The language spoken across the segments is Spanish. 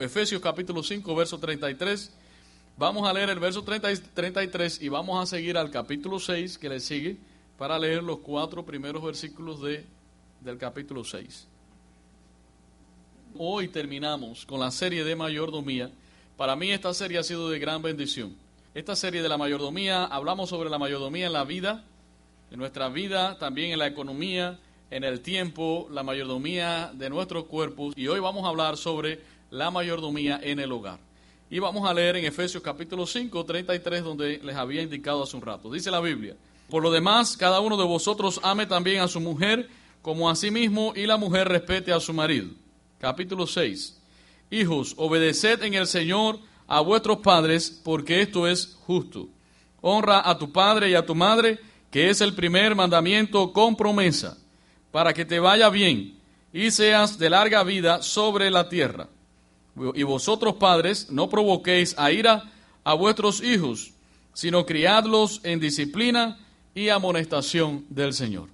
Efesios capítulo 5, verso 33. Vamos a leer el verso 30 y 33 y vamos a seguir al capítulo 6 que le sigue para leer los cuatro primeros versículos de, del capítulo 6. Hoy terminamos con la serie de mayordomía. Para mí esta serie ha sido de gran bendición. Esta serie de la mayordomía, hablamos sobre la mayordomía en la vida, en nuestra vida, también en la economía, en el tiempo, la mayordomía de nuestros cuerpos y hoy vamos a hablar sobre la mayordomía en el hogar. Y vamos a leer en Efesios capítulo 5, 33, donde les había indicado hace un rato. Dice la Biblia, por lo demás, cada uno de vosotros ame también a su mujer como a sí mismo y la mujer respete a su marido. Capítulo 6. Hijos, obedeced en el Señor a vuestros padres, porque esto es justo. Honra a tu padre y a tu madre, que es el primer mandamiento con promesa, para que te vaya bien y seas de larga vida sobre la tierra. Y vosotros padres, no provoquéis a ira a vuestros hijos, sino criadlos en disciplina y amonestación del Señor.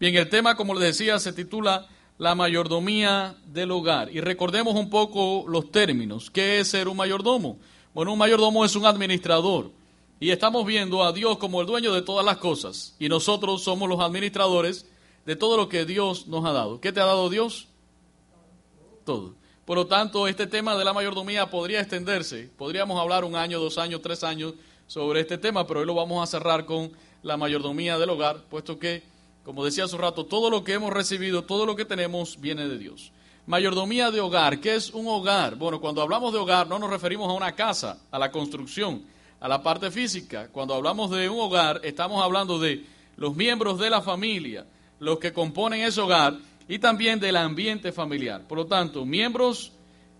Bien, el tema, como les decía, se titula La mayordomía del hogar. Y recordemos un poco los términos. ¿Qué es ser un mayordomo? Bueno, un mayordomo es un administrador. Y estamos viendo a Dios como el dueño de todas las cosas. Y nosotros somos los administradores de todo lo que Dios nos ha dado. ¿Qué te ha dado Dios? Todo. Por lo tanto, este tema de la mayordomía podría extenderse. Podríamos hablar un año, dos años, tres años sobre este tema, pero hoy lo vamos a cerrar con la mayordomía del hogar, puesto que, como decía hace un rato, todo lo que hemos recibido, todo lo que tenemos viene de Dios. Mayordomía de hogar, ¿qué es un hogar? Bueno, cuando hablamos de hogar no nos referimos a una casa, a la construcción, a la parte física. Cuando hablamos de un hogar, estamos hablando de los miembros de la familia, los que componen ese hogar y también del ambiente familiar. Por lo tanto, miembros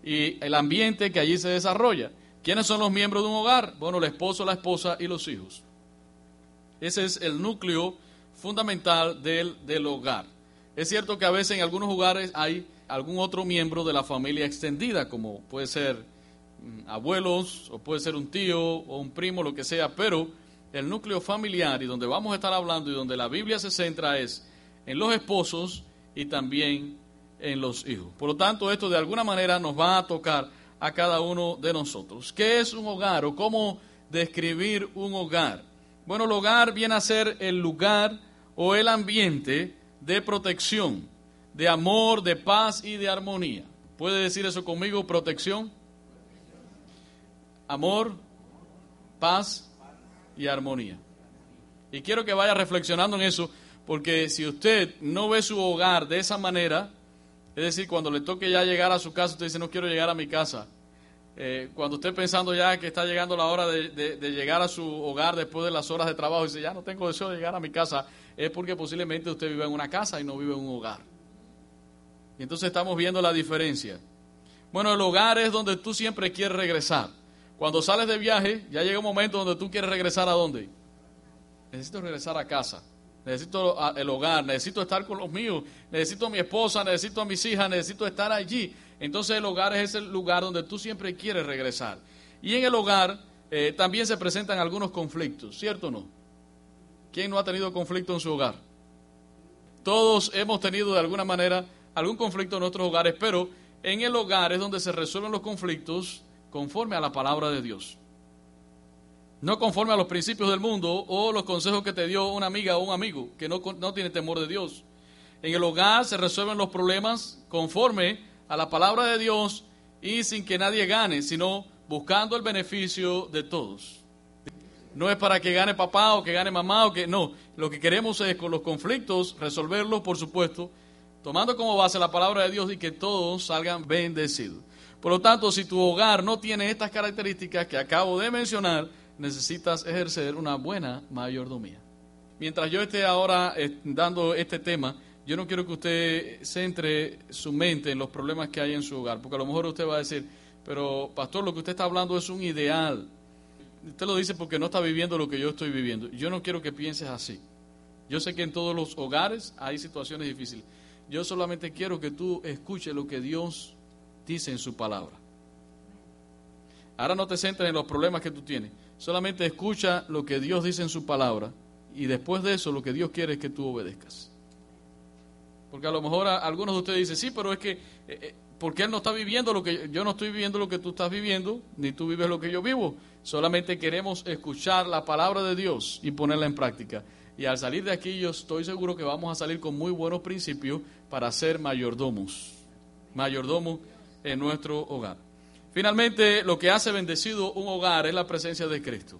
y el ambiente que allí se desarrolla. ¿Quiénes son los miembros de un hogar? Bueno, el esposo, la esposa y los hijos. Ese es el núcleo fundamental del, del hogar. Es cierto que a veces en algunos hogares hay algún otro miembro de la familia extendida, como puede ser mm, abuelos, o puede ser un tío, o un primo, lo que sea, pero el núcleo familiar y donde vamos a estar hablando y donde la Biblia se centra es en los esposos y también en los hijos. Por lo tanto, esto de alguna manera nos va a tocar a cada uno de nosotros. ¿Qué es un hogar o cómo describir un hogar? Bueno, el hogar viene a ser el lugar o el ambiente de protección, de amor, de paz y de armonía. ¿Puede decir eso conmigo? Protección, amor, paz y armonía. Y quiero que vaya reflexionando en eso porque si usted no ve su hogar de esa manera, es decir, cuando le toque ya llegar a su casa, usted dice, no quiero llegar a mi casa. Eh, cuando usted pensando ya que está llegando la hora de, llegar a su hogar después de las horas de trabajo, dice, ya no tengo deseo de llegar a mi casa, es porque posiblemente usted vive en una casa y no vive en un hogar. Y entonces estamos viendo la diferencia. Bueno, el hogar es donde tú siempre quieres regresar. Cuando sales de viaje, ya llega un momento donde tú quieres regresar a dónde? Necesito regresar a casa necesito el hogar, necesito estar con los míos, necesito a mi esposa, necesito a mis hijas, necesito estar allí. Entonces el hogar es el lugar donde tú siempre quieres regresar. Y en el hogar eh, también se presentan algunos conflictos, ¿cierto o no? ¿Quién no ha tenido conflicto en su hogar? Todos hemos tenido de alguna manera algún conflicto en nuestros hogares, pero en el hogar es donde se resuelven los conflictos conforme a la palabra de Dios no conforme a los principios del mundo o los consejos que te dio una amiga o un amigo que no, no tiene temor de Dios. En el hogar se resuelven los problemas conforme a la palabra de Dios y sin que nadie gane, sino buscando el beneficio de todos. No es para que gane papá o que gane mamá o que no. Lo que queremos es con los conflictos resolverlos, por supuesto, tomando como base la palabra de Dios y que todos salgan bendecidos. Por lo tanto, si tu hogar no tiene estas características que acabo de mencionar, necesitas ejercer una buena mayordomía. Mientras yo esté ahora eh, dando este tema, yo no quiero que usted centre su mente en los problemas que hay en su hogar, porque a lo mejor usted va a decir, pero pastor, lo que usted está hablando es un ideal. Usted lo dice porque no está viviendo lo que yo estoy viviendo. Yo no quiero que pienses así. Yo sé que en todos los hogares hay situaciones difíciles. Yo solamente quiero que tú escuches lo que Dios dice en su palabra. Ahora no te centres en los problemas que tú tienes. Solamente escucha lo que Dios dice en su palabra y después de eso lo que Dios quiere es que tú obedezcas. Porque a lo mejor algunos de ustedes dicen, sí, pero es que, eh, eh, porque Él no está viviendo lo que yo no estoy viviendo lo que tú estás viviendo, ni tú vives lo que yo vivo. Solamente queremos escuchar la palabra de Dios y ponerla en práctica. Y al salir de aquí yo estoy seguro que vamos a salir con muy buenos principios para ser mayordomos. Mayordomos en nuestro hogar. Finalmente, lo que hace bendecido un hogar es la presencia de Cristo.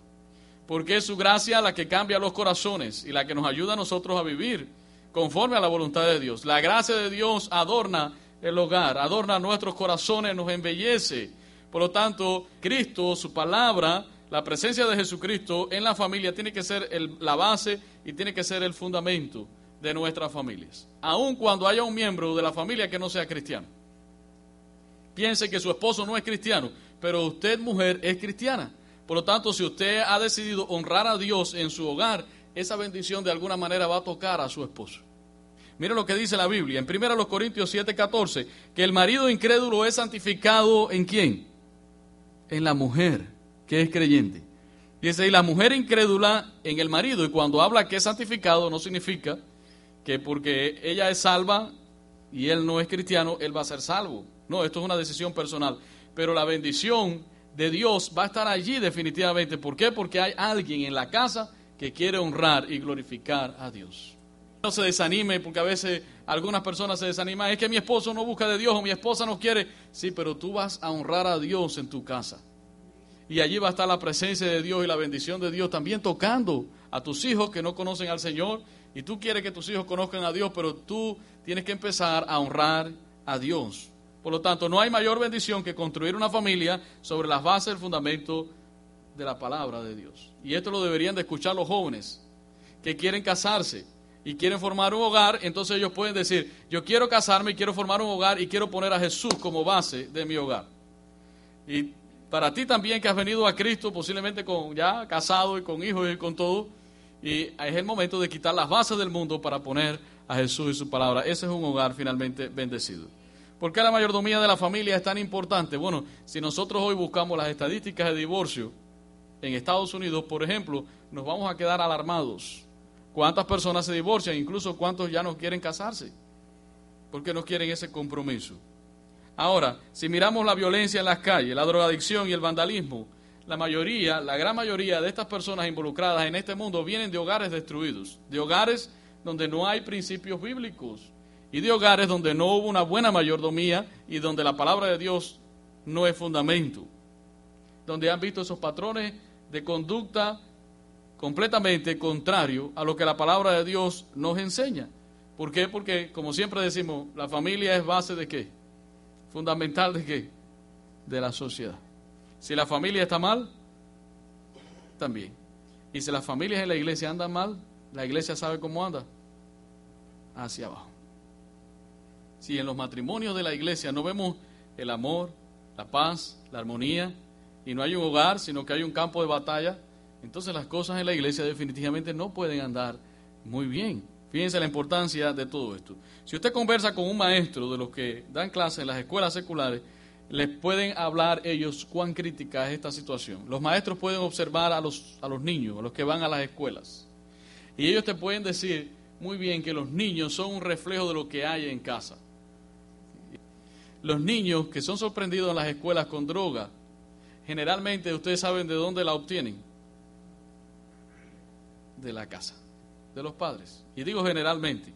Porque es su gracia la que cambia los corazones y la que nos ayuda a nosotros a vivir conforme a la voluntad de Dios. La gracia de Dios adorna el hogar, adorna nuestros corazones, nos embellece. Por lo tanto, Cristo, su palabra, la presencia de Jesucristo en la familia tiene que ser la base y tiene que ser el fundamento de nuestras familias. Aun cuando haya un miembro de la familia que no sea cristiano. Piense que su esposo no es cristiano, pero usted, mujer, es cristiana. Por lo tanto, si usted ha decidido honrar a Dios en su hogar, esa bendición de alguna manera va a tocar a su esposo. Mira lo que dice la Biblia en 1 Corintios 7:14, que el marido incrédulo es santificado en quién? En la mujer que es creyente. Dice, y la mujer incrédula en el marido, y cuando habla que es santificado no significa que porque ella es salva y él no es cristiano, él va a ser salvo. No, esto es una decisión personal. Pero la bendición de Dios va a estar allí definitivamente. ¿Por qué? Porque hay alguien en la casa que quiere honrar y glorificar a Dios. No se desanime, porque a veces algunas personas se desaniman. Es que mi esposo no busca de Dios o mi esposa no quiere. Sí, pero tú vas a honrar a Dios en tu casa. Y allí va a estar la presencia de Dios y la bendición de Dios también tocando a tus hijos que no conocen al Señor. Y tú quieres que tus hijos conozcan a Dios, pero tú tienes que empezar a honrar a Dios. Por lo tanto, no hay mayor bendición que construir una familia sobre las bases del fundamento de la palabra de Dios. Y esto lo deberían de escuchar los jóvenes que quieren casarse y quieren formar un hogar, entonces ellos pueden decir, yo quiero casarme y quiero formar un hogar y quiero poner a Jesús como base de mi hogar. Y para ti también que has venido a Cristo, posiblemente con ya casado y con hijos y con todo, y es el momento de quitar las bases del mundo para poner a Jesús y su palabra. Ese es un hogar finalmente bendecido. ¿Por qué la mayordomía de la familia es tan importante? Bueno, si nosotros hoy buscamos las estadísticas de divorcio en Estados Unidos, por ejemplo, nos vamos a quedar alarmados ¿Cuántas personas se divorcian? Incluso cuántos ya no quieren casarse. Porque no quieren ese compromiso. Ahora, si miramos la violencia en las calles, la drogadicción y el vandalismo, la mayoría, la gran mayoría de estas personas involucradas en este mundo vienen de hogares destruidos, de hogares donde no hay principios bíblicos y de hogares donde no hubo una buena mayordomía y donde la palabra de Dios no es fundamento, donde han visto esos patrones de conducta completamente contrario a lo que la palabra de Dios nos enseña. ¿Por qué? Porque, como siempre decimos, la familia es base de qué? Fundamental de qué? De la sociedad. Si la familia está mal, también. Y si las familias en la iglesia andan mal, la iglesia sabe cómo anda. Hacia abajo. Si en los matrimonios de la iglesia no vemos el amor, la paz, la armonía, y no hay un hogar, sino que hay un campo de batalla, entonces las cosas en la iglesia definitivamente no pueden andar muy bien. Fíjense la importancia de todo esto. Si usted conversa con un maestro de los que dan clases en las escuelas seculares, les pueden hablar ellos cuán crítica es esta situación. Los maestros pueden observar a los, a los niños, a los que van a las escuelas. Y ellos te pueden decir muy bien que los niños son un reflejo de lo que hay en casa. Los niños que son sorprendidos en las escuelas con droga, generalmente ustedes saben de dónde la obtienen de la casa, de los padres. Y digo generalmente,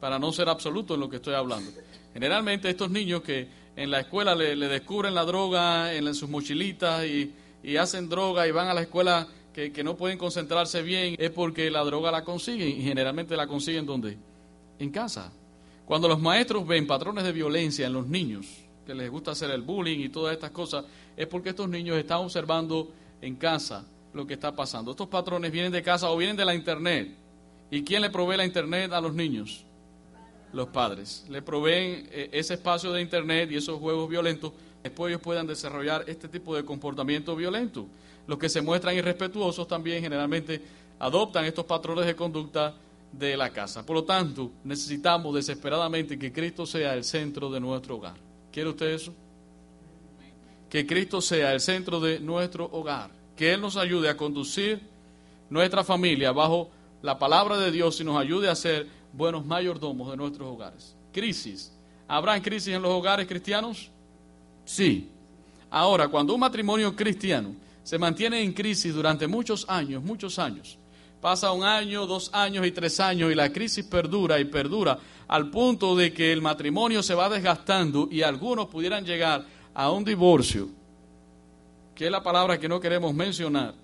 para no ser absoluto en lo que estoy hablando. Generalmente estos niños que en la escuela le, descubren la droga en, sus mochilitas y, hacen droga y van a la escuela que, no pueden concentrarse bien, es porque la droga la consiguen y generalmente la consiguen donde? En casa. Cuando los maestros ven patrones de violencia en los niños, que les gusta hacer el bullying y todas estas cosas, es porque estos niños están observando en casa lo que está pasando. Estos patrones vienen de casa o vienen de la internet. ¿Y quién le provee la internet a los niños? Los padres. Le proveen eh, ese espacio de internet y esos juegos violentos. Después ellos puedan desarrollar este tipo de comportamiento violento. Los que se muestran irrespetuosos también generalmente adoptan estos patrones de conducta de la casa. Por lo tanto, necesitamos desesperadamente que Cristo sea el centro de nuestro hogar. ¿Quiere usted eso? Que Cristo sea el centro de nuestro hogar que Él nos ayude a conducir nuestra familia bajo la palabra de Dios y nos ayude a ser buenos mayordomos de nuestros hogares. Crisis ¿Habrán crisis en los hogares cristianos? Sí. Ahora, cuando un matrimonio cristiano se mantiene en crisis durante muchos años, muchos años, pasa un año, dos años y tres años y la crisis perdura y perdura al punto de que el matrimonio se va desgastando y algunos pudieran llegar a un divorcio, que es la palabra que no queremos mencionar.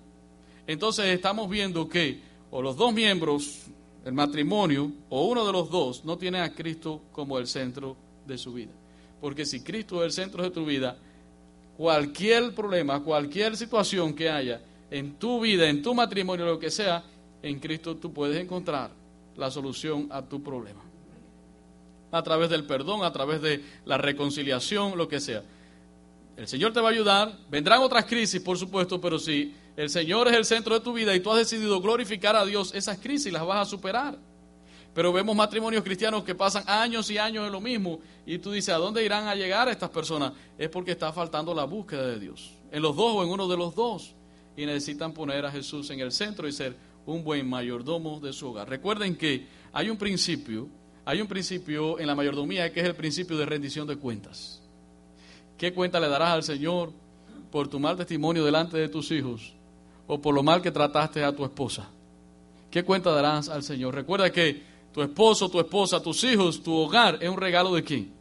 Entonces estamos viendo que o los dos miembros, el matrimonio, o uno de los dos, no tiene a Cristo como el centro de su vida. Porque si Cristo es el centro de tu vida, cualquier problema, cualquier situación que haya en tu vida, en tu matrimonio, lo que sea, en Cristo tú puedes encontrar la solución a tu problema. A través del perdón, a través de la reconciliación, lo que sea. El Señor te va a ayudar. Vendrán otras crisis, por supuesto, pero si el Señor es el centro de tu vida y tú has decidido glorificar a Dios, esas crisis las vas a superar. Pero vemos matrimonios cristianos que pasan años y años en lo mismo y tú dices, ¿a dónde irán a llegar estas personas? Es porque está faltando la búsqueda de Dios. En los dos o en uno de los dos. Y necesitan poner a Jesús en el centro y ser un buen mayordomo de su hogar. Recuerden que hay un principio, hay un principio en la mayordomía que es el principio de rendición de cuentas. ¿Qué cuenta le darás al Señor por tu mal testimonio delante de tus hijos o por lo mal que trataste a tu esposa? ¿Qué cuenta darás al Señor? Recuerda que tu esposo, tu esposa, tus hijos, tu hogar es un regalo de quién?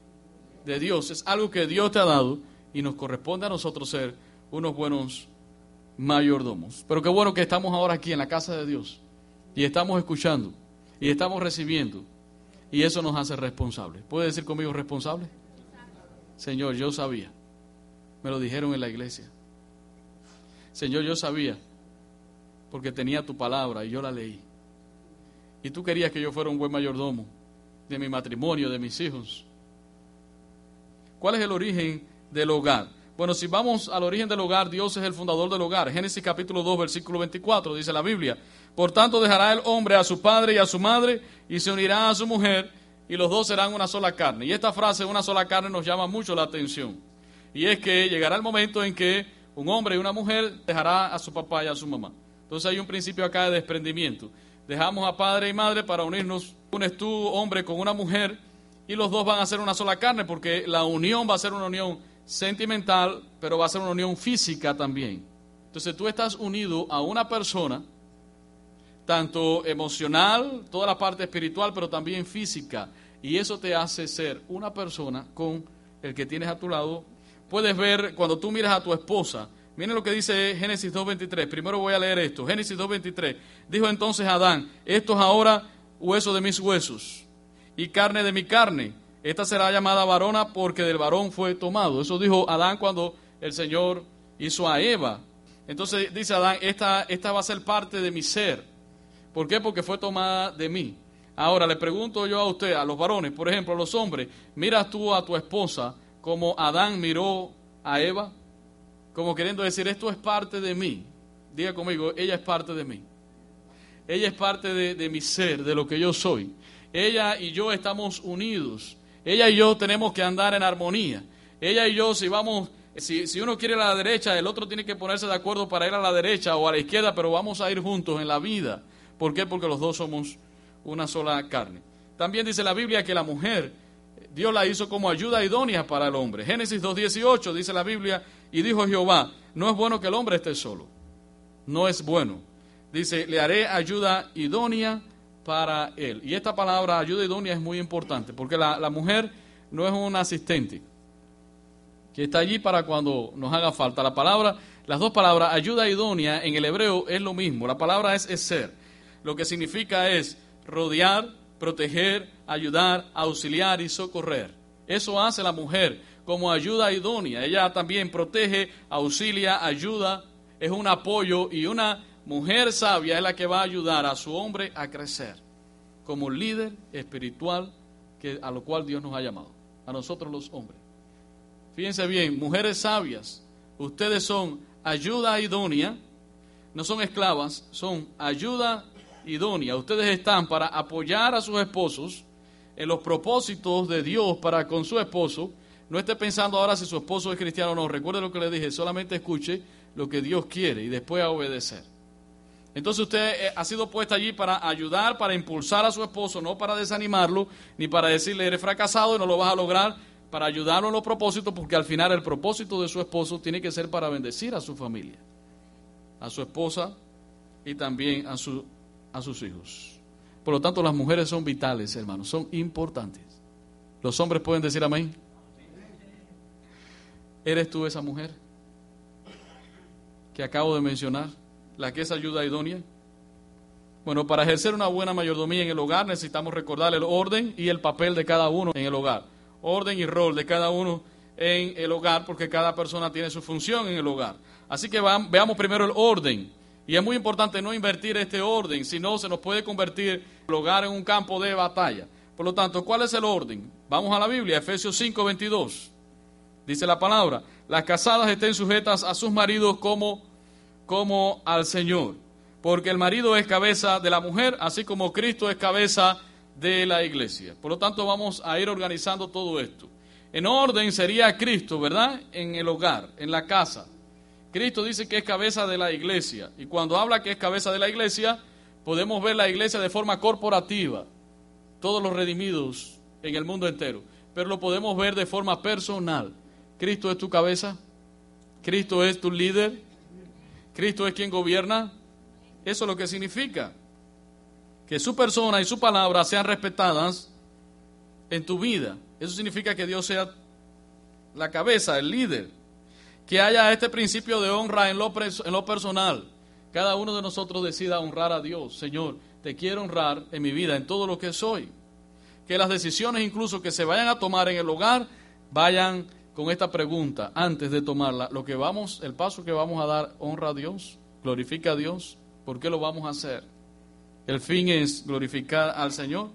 De Dios. Es algo que Dios te ha dado y nos corresponde a nosotros ser unos buenos mayordomos. Pero qué bueno que estamos ahora aquí en la casa de Dios y estamos escuchando y estamos recibiendo y eso nos hace responsables. ¿Puede decir conmigo responsable? Señor, yo sabía. Me lo dijeron en la iglesia. Señor, yo sabía porque tenía tu palabra y yo la leí. Y tú querías que yo fuera un buen mayordomo de mi matrimonio, de mis hijos. ¿Cuál es el origen del hogar? Bueno, si vamos al origen del hogar, Dios es el fundador del hogar. Génesis capítulo 2, versículo 24, dice la Biblia. Por tanto, dejará el hombre a su padre y a su madre y se unirá a su mujer y los dos serán una sola carne. Y esta frase, una sola carne, nos llama mucho la atención. Y es que llegará el momento en que un hombre y una mujer dejará a su papá y a su mamá. Entonces hay un principio acá de desprendimiento. Dejamos a padre y madre para unirnos. Unes tú, hombre, con una mujer y los dos van a ser una sola carne porque la unión va a ser una unión sentimental, pero va a ser una unión física también. Entonces tú estás unido a una persona, tanto emocional, toda la parte espiritual, pero también física. Y eso te hace ser una persona con el que tienes a tu lado. Puedes ver cuando tú miras a tu esposa, miren lo que dice Génesis 2.23. Primero voy a leer esto. Génesis 2.23. Dijo entonces Adán, esto es ahora hueso de mis huesos y carne de mi carne. Esta será llamada varona porque del varón fue tomado. Eso dijo Adán cuando el Señor hizo a Eva. Entonces dice Adán, esta, esta va a ser parte de mi ser. ¿Por qué? Porque fue tomada de mí. Ahora le pregunto yo a usted, a los varones, por ejemplo, a los hombres, ¿miras tú a tu esposa como Adán miró a Eva? Como queriendo decir, esto es parte de mí. Diga conmigo, ella es parte de mí. Ella es parte de, de mi ser, de lo que yo soy. Ella y yo estamos unidos. Ella y yo tenemos que andar en armonía. Ella y yo, si vamos, si, si, uno quiere ir a la derecha, el otro tiene que ponerse de acuerdo para ir a la derecha o a la izquierda, pero vamos a ir juntos en la vida. ¿Por qué? Porque los dos somos una sola carne. También dice la Biblia que la mujer, Dios la hizo como ayuda idónea para el hombre. Génesis 2.18 dice la Biblia, y dijo Jehová, no es bueno que el hombre esté solo. No es bueno. Dice, le haré ayuda idónea para él. Y esta palabra ayuda idónea es muy importante, porque la, la mujer no es un asistente que está allí para cuando nos haga falta. La palabra, las dos palabras, ayuda idónea en el hebreo es lo mismo. La palabra es, ser. Lo que significa es rodear, proteger, ayudar, auxiliar y socorrer. Eso hace la mujer como ayuda idónea. Ella también protege, auxilia, ayuda, es un apoyo y una mujer sabia es la que va a ayudar a su hombre a crecer como líder espiritual que, a lo cual Dios nos ha llamado, a nosotros los hombres. Fíjense bien, mujeres sabias, ustedes son ayuda idónea, no son esclavas, son ayuda idónea. Ustedes están para apoyar a sus esposos en los propósitos de Dios para con su esposo. No esté pensando ahora si su esposo es cristiano o no. Recuerde lo que le dije, solamente escuche lo que Dios quiere y después a obedecer. Entonces usted eh, ha sido puesta allí para ayudar, para impulsar a su esposo, no para desanimarlo, ni para decirle eres fracasado y no lo vas a lograr, para ayudarlo en los propósitos, porque al final el propósito de su esposo tiene que ser para bendecir a su familia, a su esposa y también a, su, a sus hijos. Por lo tanto, las mujeres son vitales, hermanos, son importantes. Los hombres pueden decir amén. ¿Eres tú esa mujer que acabo de mencionar? La que es ayuda idónea. Bueno, para ejercer una buena mayordomía en el hogar necesitamos recordar el orden y el papel de cada uno en el hogar. Orden y rol de cada uno en el hogar porque cada persona tiene su función en el hogar. Así que veamos primero el orden. Y es muy importante no invertir este orden, si no se nos puede convertir el hogar en un campo de batalla. Por lo tanto, ¿cuál es el orden? Vamos a la Biblia, Efesios 5, 22. Dice la palabra, las casadas estén sujetas a sus maridos como, como al Señor, porque el marido es cabeza de la mujer, así como Cristo es cabeza de la iglesia. Por lo tanto, vamos a ir organizando todo esto. En orden sería Cristo, ¿verdad? En el hogar, en la casa. Cristo dice que es cabeza de la iglesia. Y cuando habla que es cabeza de la iglesia, podemos ver la iglesia de forma corporativa, todos los redimidos en el mundo entero. Pero lo podemos ver de forma personal. Cristo es tu cabeza, Cristo es tu líder, Cristo es quien gobierna. Eso es lo que significa. Que su persona y su palabra sean respetadas en tu vida. Eso significa que Dios sea la cabeza, el líder que haya este principio de honra en lo, en lo personal. Cada uno de nosotros decida honrar a Dios. Señor, te quiero honrar en mi vida, en todo lo que soy. Que las decisiones incluso que se vayan a tomar en el hogar vayan con esta pregunta antes de tomarla. Lo que vamos, el paso que vamos a dar, honra a Dios, glorifica a Dios. ¿Por qué lo vamos a hacer? El fin es glorificar al Señor.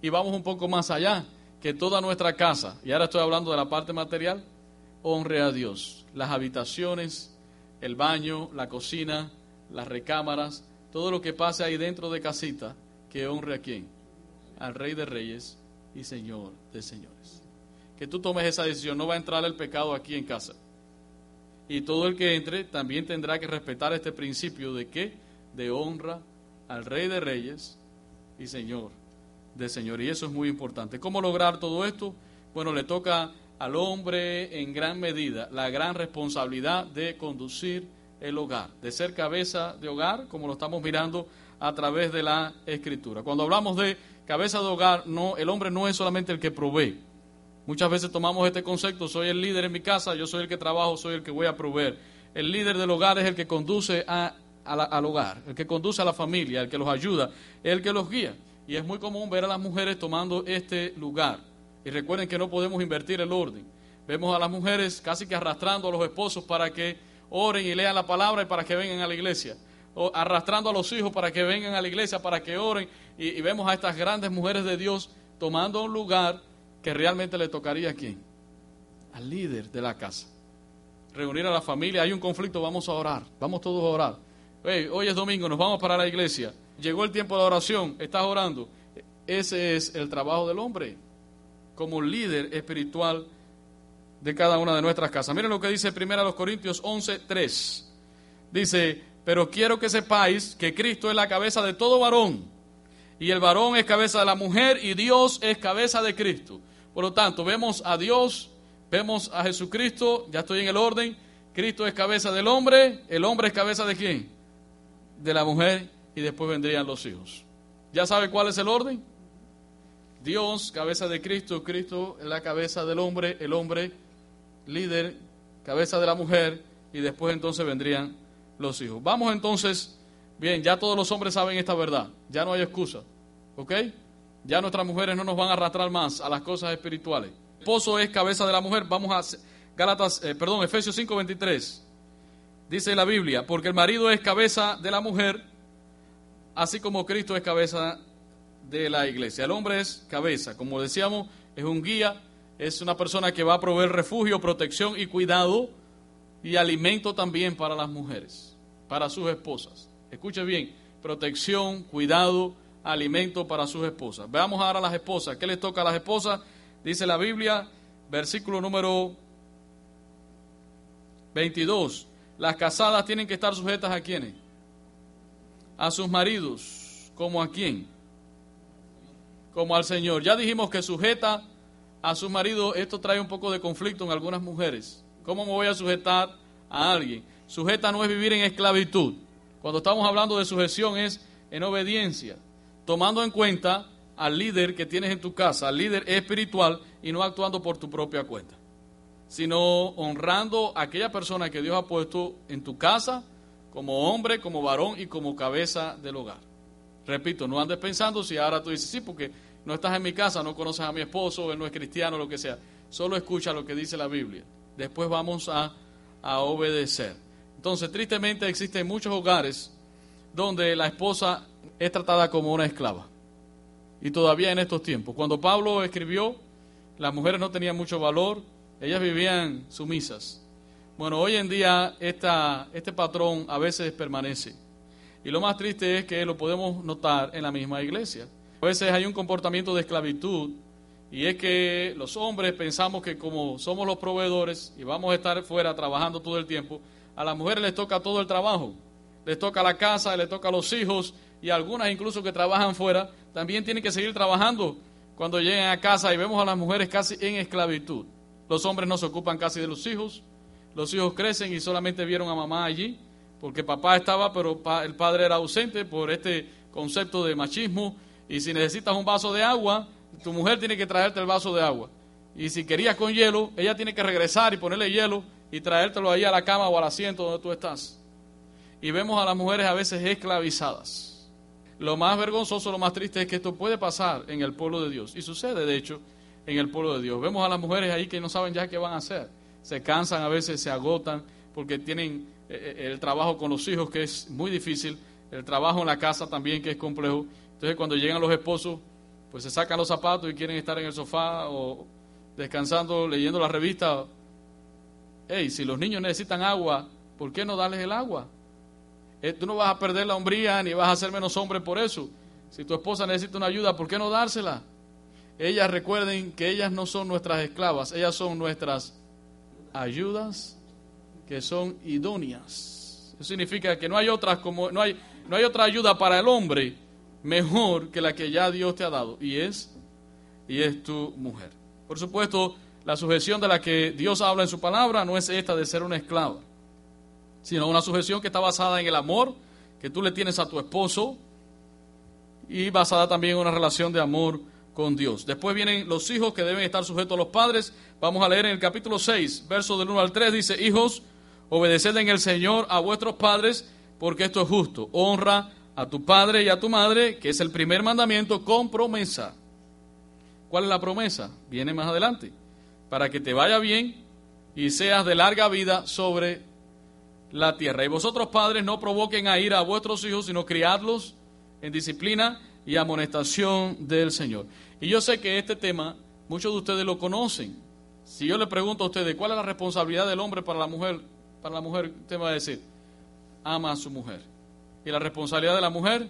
Y vamos un poco más allá, que toda nuestra casa, y ahora estoy hablando de la parte material, honre a Dios las habitaciones, el baño, la cocina, las recámaras, todo lo que pase ahí dentro de casita, que honre a quién? Al Rey de Reyes y Señor de Señores. Que tú tomes esa decisión, no va a entrar el pecado aquí en casa. Y todo el que entre también tendrá que respetar este principio de qué? De honra al Rey de Reyes y Señor de Señor. Y eso es muy importante. ¿Cómo lograr todo esto? Bueno, le toca al hombre en gran medida la gran responsabilidad de conducir el hogar, de ser cabeza de hogar, como lo estamos mirando a través de la escritura. Cuando hablamos de cabeza de hogar, no, el hombre no es solamente el que provee. Muchas veces tomamos este concepto, soy el líder en mi casa, yo soy el que trabajo, soy el que voy a proveer. El líder del hogar es el que conduce al hogar, el que conduce a la familia, el que los ayuda, el que los guía. Y es muy común ver a las mujeres tomando este lugar. Y recuerden que no podemos invertir el orden. Vemos a las mujeres casi que arrastrando a los esposos para que oren y lean la palabra y para que vengan a la iglesia. O arrastrando a los hijos para que vengan a la iglesia, para que oren. Y, vemos a estas grandes mujeres de Dios tomando un lugar que realmente le tocaría a quién? Al líder de la casa. Reunir a la familia. Hay un conflicto, vamos a orar. Vamos todos a orar. hoy es domingo, nos vamos para la iglesia. Llegó el tiempo de oración, estás orando. Ese es el trabajo del hombre como líder espiritual de cada una de nuestras casas. Miren lo que dice 1 Corintios 11, 3. Dice, pero quiero que sepáis que Cristo es la cabeza de todo varón, y el varón es cabeza de la mujer, y Dios es cabeza de Cristo. Por lo tanto, vemos a Dios, vemos a Jesucristo, ya estoy en el orden, Cristo es cabeza del hombre, el hombre es cabeza de quién? De la mujer, y después vendrían los hijos. ¿Ya sabe cuál es el orden? Dios, cabeza de Cristo, Cristo es la cabeza del hombre, el hombre líder, cabeza de la mujer, y después entonces vendrían los hijos. Vamos entonces, bien, ya todos los hombres saben esta verdad, ya no hay excusa, ¿ok? Ya nuestras mujeres no nos van a arrastrar más a las cosas espirituales. El esposo es cabeza de la mujer, vamos a Gálatas, eh, perdón, Efesios 5:23. Dice la Biblia, porque el marido es cabeza de la mujer, así como Cristo es cabeza de la iglesia. El hombre es cabeza, como decíamos, es un guía, es una persona que va a proveer refugio, protección y cuidado y alimento también para las mujeres, para sus esposas. Escuche bien, protección, cuidado, alimento para sus esposas. Veamos ahora a las esposas. ¿Qué les toca a las esposas? Dice la Biblia, versículo número 22. Las casadas tienen que estar sujetas a quienes? a sus maridos, como a quién? Como al Señor. Ya dijimos que sujeta a su marido, esto trae un poco de conflicto en algunas mujeres. ¿Cómo me voy a sujetar a alguien? Sujeta no es vivir en esclavitud. Cuando estamos hablando de sujeción es en obediencia, tomando en cuenta al líder que tienes en tu casa, al líder espiritual y no actuando por tu propia cuenta, sino honrando a aquella persona que Dios ha puesto en tu casa como hombre, como varón y como cabeza del hogar. Repito, no andes pensando si ahora tú dices, sí, porque no estás en mi casa, no conoces a mi esposo, él no es cristiano, lo que sea. Solo escucha lo que dice la Biblia. Después vamos a, a obedecer. Entonces, tristemente existen muchos hogares donde la esposa es tratada como una esclava. Y todavía en estos tiempos. Cuando Pablo escribió, las mujeres no tenían mucho valor, ellas vivían sumisas. Bueno, hoy en día esta, este patrón a veces permanece. Y lo más triste es que lo podemos notar en la misma iglesia. A veces hay un comportamiento de esclavitud y es que los hombres pensamos que como somos los proveedores y vamos a estar fuera trabajando todo el tiempo, a las mujeres les toca todo el trabajo. Les toca la casa, les toca los hijos y algunas incluso que trabajan fuera también tienen que seguir trabajando cuando lleguen a casa y vemos a las mujeres casi en esclavitud. Los hombres no se ocupan casi de los hijos, los hijos crecen y solamente vieron a mamá allí porque papá estaba pero el padre era ausente por este concepto de machismo y si necesitas un vaso de agua, tu mujer tiene que traerte el vaso de agua. Y si querías con hielo, ella tiene que regresar y ponerle hielo y traértelo ahí a la cama o al asiento donde tú estás. Y vemos a las mujeres a veces esclavizadas. Lo más vergonzoso, lo más triste es que esto puede pasar en el pueblo de Dios. Y sucede, de hecho, en el pueblo de Dios. Vemos a las mujeres ahí que no saben ya qué van a hacer. Se cansan a veces, se agotan porque tienen el trabajo con los hijos que es muy difícil, el trabajo en la casa también que es complejo entonces cuando llegan los esposos, pues se sacan los zapatos y quieren estar en el sofá o descansando, leyendo la revista. Hey, si los niños necesitan agua, ¿por qué no darles el agua? Eh, tú no vas a perder la hombría ni vas a ser menos hombre por eso. Si tu esposa necesita una ayuda, ¿por qué no dársela? Ellas recuerden que ellas no son nuestras esclavas, ellas son nuestras ayudas que son idóneas. Eso significa que no hay otras como no hay no hay otra ayuda para el hombre mejor que la que ya Dios te ha dado y es y es tu mujer. Por supuesto, la sujeción de la que Dios habla en su palabra no es esta de ser una esclava, sino una sujeción que está basada en el amor que tú le tienes a tu esposo y basada también en una relación de amor con Dios. Después vienen los hijos que deben estar sujetos a los padres. Vamos a leer en el capítulo 6, verso del 1 al 3, dice, hijos, obedeced en el Señor a vuestros padres, porque esto es justo. Honra a tu padre y a tu madre, que es el primer mandamiento, con promesa. ¿Cuál es la promesa? Viene más adelante. Para que te vaya bien y seas de larga vida sobre la tierra. Y vosotros padres no provoquen a ir a vuestros hijos, sino criadlos en disciplina y amonestación del Señor. Y yo sé que este tema muchos de ustedes lo conocen. Si yo le pregunto a ustedes cuál es la responsabilidad del hombre para la mujer, para la mujer, usted va a decir, ama a su mujer. Y la responsabilidad de la mujer,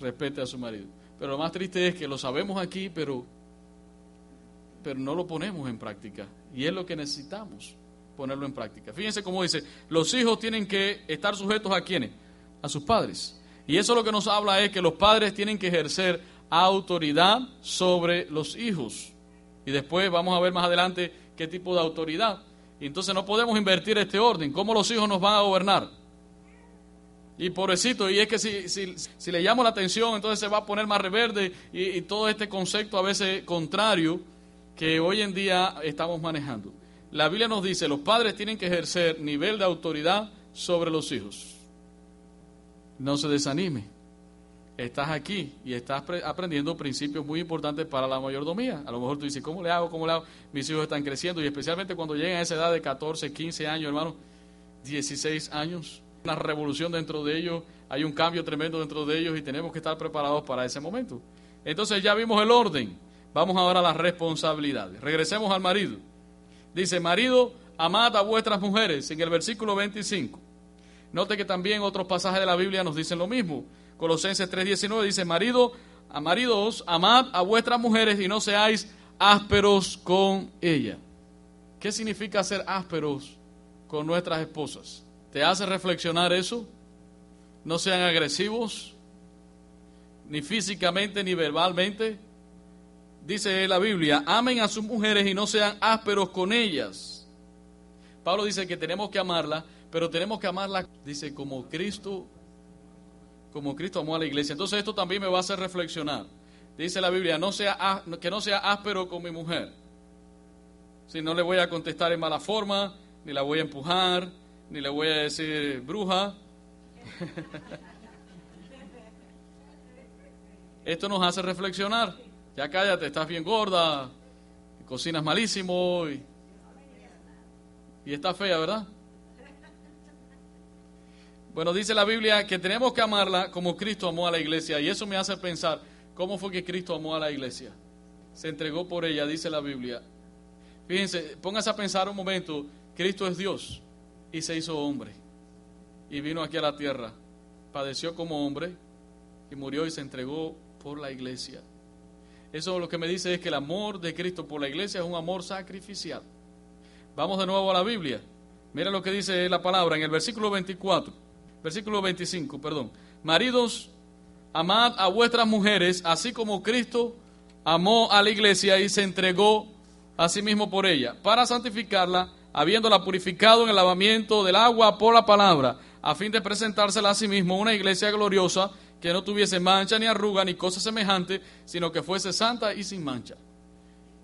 respete a su marido. Pero lo más triste es que lo sabemos aquí, pero, pero no lo ponemos en práctica. Y es lo que necesitamos, ponerlo en práctica. Fíjense cómo dice, los hijos tienen que estar sujetos a quiénes? A sus padres. Y eso lo que nos habla es que los padres tienen que ejercer autoridad sobre los hijos. Y después vamos a ver más adelante qué tipo de autoridad. Entonces no podemos invertir este orden. ¿Cómo los hijos nos van a gobernar? Y pobrecito, y es que si, si, le llamo la atención, entonces se va a poner más reverde y, y todo este concepto a veces contrario que hoy en día estamos manejando. La Biblia nos dice, los padres tienen que ejercer nivel de autoridad sobre los hijos. No se desanime. Estás aquí y estás aprendiendo principios muy importantes para la mayordomía. A lo mejor tú dices, ¿cómo le hago? ¿Cómo le hago? Mis hijos están creciendo y especialmente cuando llegan a esa edad de 14, 15 años, hermano, 16 años una revolución dentro de ellos, hay un cambio tremendo dentro de ellos y tenemos que estar preparados para ese momento. Entonces ya vimos el orden, vamos ahora a las responsabilidades. Regresemos al marido. Dice, marido, amad a vuestras mujeres, en el versículo 25. Note que también otros pasajes de la Biblia nos dicen lo mismo. Colosenses 3:19 dice, marido, a maridos, amad a vuestras mujeres y no seáis ásperos con ella. ¿Qué significa ser ásperos con nuestras esposas? ¿Te hace reflexionar eso? no sean agresivos, ni físicamente ni verbalmente. Dice la Biblia, amen a sus mujeres y no sean ásperos con ellas. Pablo dice que tenemos que amarla, pero tenemos que amarla, dice, como Cristo, como Cristo amó a la iglesia. Entonces esto también me va a hacer reflexionar. Dice la Biblia, no sea, que no sea áspero con mi mujer. Si no le voy a contestar en mala forma, ni la voy a empujar, ni le voy a decir bruja. Esto nos hace reflexionar. Ya cállate, estás bien gorda, cocinas malísimo y, y está fea, ¿verdad? Bueno, dice la Biblia que tenemos que amarla como Cristo amó a la iglesia y eso me hace pensar cómo fue que Cristo amó a la iglesia. Se entregó por ella, dice la Biblia. Fíjense, póngase a pensar un momento, Cristo es Dios y se hizo hombre y vino aquí a la tierra, padeció como hombre y murió y se entregó por la iglesia. Eso lo que me dice es que el amor de Cristo por la iglesia es un amor sacrificial. Vamos de nuevo a la Biblia. Mira lo que dice la palabra en el versículo 24, versículo 25, perdón. Maridos, amad a vuestras mujeres, así como Cristo amó a la iglesia y se entregó a sí mismo por ella, para santificarla, habiéndola purificado en el lavamiento del agua por la palabra, a fin de presentársela a sí mismo una iglesia gloriosa, que no tuviese mancha ni arruga ni cosa semejante, sino que fuese santa y sin mancha.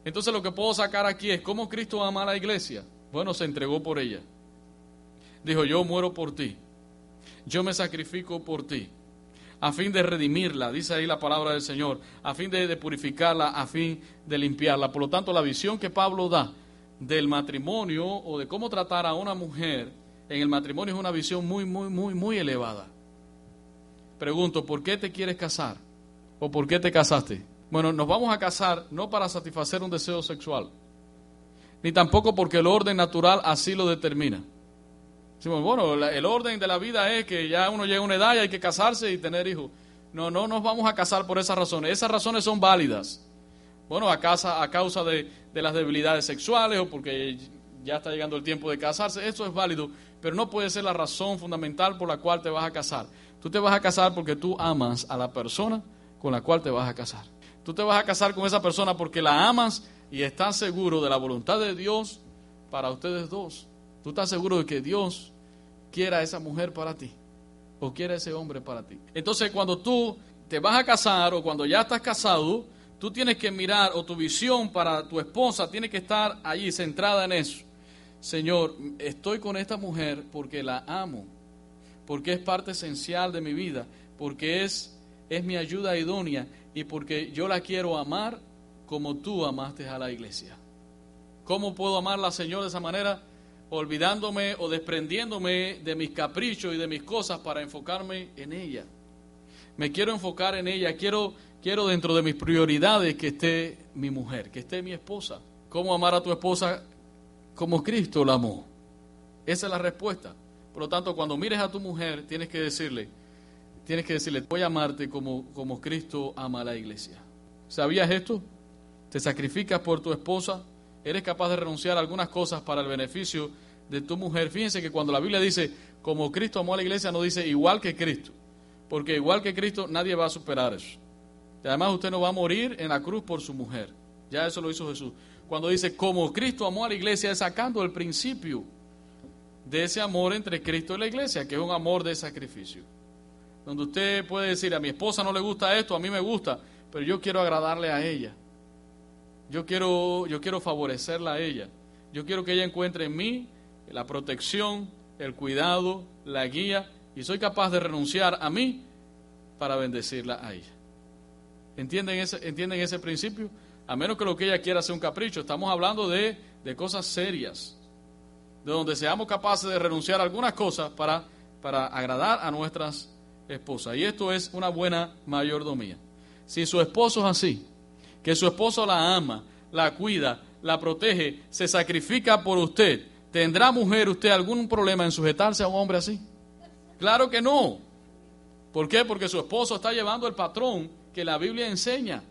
Entonces lo que puedo sacar aquí es cómo Cristo ama a la iglesia. Bueno, se entregó por ella. Dijo, yo muero por ti. Yo me sacrifico por ti. A fin de redimirla, dice ahí la palabra del Señor. A fin de, purificarla, a fin de limpiarla. Por lo tanto, la visión que Pablo da del matrimonio o de cómo tratar a una mujer en el matrimonio es una visión muy, muy, muy, muy elevada. Pregunto, ¿por qué te quieres casar? ¿O por qué te casaste? Bueno, nos vamos a casar no para satisfacer un deseo sexual, ni tampoco porque el orden natural así lo determina. Bueno, el orden de la vida es que ya uno llega a una edad y hay que casarse y tener hijos. No, no nos vamos a casar por esas razones. Esas razones son válidas. Bueno, a, casa, a causa de, de las debilidades sexuales o porque ya está llegando el tiempo de casarse, eso es válido, pero no puede ser la razón fundamental por la cual te vas a casar. Tú te vas a casar porque tú amas a la persona con la cual te vas a casar. Tú te vas a casar con esa persona porque la amas y estás seguro de la voluntad de Dios para ustedes dos. Tú estás seguro de que Dios quiera esa mujer para ti o quiera ese hombre para ti. Entonces, cuando tú te vas a casar o cuando ya estás casado, tú tienes que mirar o tu visión para tu esposa tiene que estar allí centrada en eso. Señor, estoy con esta mujer porque la amo porque es parte esencial de mi vida, porque es, es mi ayuda idónea y porque yo la quiero amar como tú amaste a la iglesia. ¿Cómo puedo amarla, Señor, de esa manera? Olvidándome o desprendiéndome de mis caprichos y de mis cosas para enfocarme en ella. Me quiero enfocar en ella, quiero, quiero dentro de mis prioridades que esté mi mujer, que esté mi esposa. ¿Cómo amar a tu esposa como Cristo la amó? Esa es la respuesta. Por lo tanto, cuando mires a tu mujer, tienes que decirle, tienes que decirle, voy a amarte como, como Cristo ama a la iglesia. ¿Sabías esto? Te sacrificas por tu esposa, eres capaz de renunciar a algunas cosas para el beneficio de tu mujer. Fíjense que cuando la Biblia dice, como Cristo amó a la iglesia, no dice igual que Cristo, porque igual que Cristo nadie va a superar eso. Y además usted no va a morir en la cruz por su mujer. Ya eso lo hizo Jesús. Cuando dice, como Cristo amó a la iglesia, es sacando el principio de ese amor entre Cristo y la iglesia, que es un amor de sacrificio. Donde usted puede decir, a mi esposa no le gusta esto, a mí me gusta, pero yo quiero agradarle a ella. Yo quiero, yo quiero favorecerla a ella. Yo quiero que ella encuentre en mí la protección, el cuidado, la guía, y soy capaz de renunciar a mí para bendecirla a ella. ¿Entienden ese, ¿entienden ese principio? A menos que lo que ella quiera sea un capricho. Estamos hablando de, de cosas serias de donde seamos capaces de renunciar a algunas cosas para, para agradar a nuestras esposas. Y esto es una buena mayordomía. Si su esposo es así, que su esposo la ama, la cuida, la protege, se sacrifica por usted, ¿tendrá mujer usted algún problema en sujetarse a un hombre así? Claro que no. ¿Por qué? Porque su esposo está llevando el patrón que la Biblia enseña.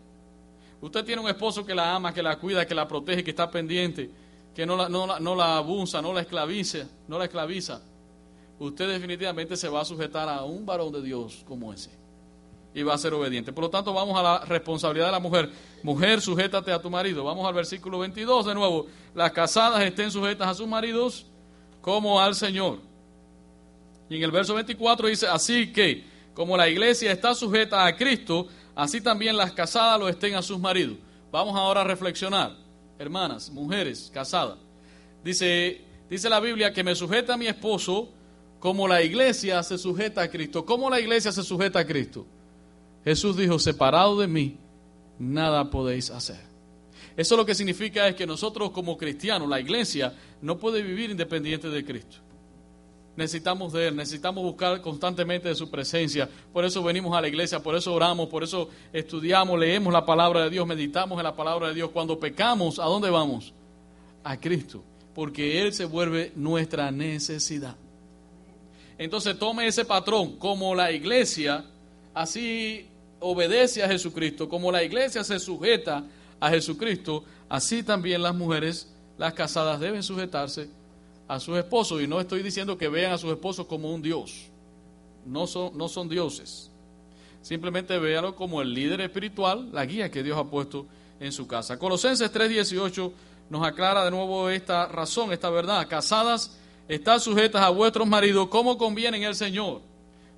Usted tiene un esposo que la ama, que la cuida, que la protege, que está pendiente, que no la, no, la, no la abusa, no la esclaviza, no la esclaviza. usted definitivamente se va a sujetar a un varón de Dios como ese. Y va a ser obediente. Por lo tanto, vamos a la responsabilidad de la mujer. Mujer, sujétate a tu marido. Vamos al versículo 22 de nuevo. Las casadas estén sujetas a sus maridos como al Señor. Y en el verso 24 dice, así que como la iglesia está sujeta a Cristo, así también las casadas lo estén a sus maridos. Vamos ahora a reflexionar, hermanas, mujeres casadas. Dice, dice la Biblia que me sujeta a mi esposo como la iglesia se sujeta a Cristo. ¿Cómo la iglesia se sujeta a Cristo? Jesús dijo, separado de mí, nada podéis hacer. Eso lo que significa es que nosotros como cristianos, la iglesia, no puede vivir independiente de Cristo. Necesitamos de Él, necesitamos buscar constantemente de su presencia. Por eso venimos a la iglesia, por eso oramos, por eso estudiamos, leemos la palabra de Dios, meditamos en la palabra de Dios. Cuando pecamos, ¿a dónde vamos? A Cristo, porque Él se vuelve nuestra necesidad. Entonces tome ese patrón, como la iglesia así obedece a Jesucristo, como la iglesia se sujeta a Jesucristo, así también las mujeres, las casadas, deben sujetarse a sus esposos. Y no estoy diciendo que vean a sus esposos como un Dios. No son, no son dioses. Simplemente véanlo como el líder espiritual, la guía que Dios ha puesto en su casa. Colosenses 3:18 nos aclara de nuevo esta razón, esta verdad. Casadas, están sujetas a vuestros maridos como conviene en el Señor.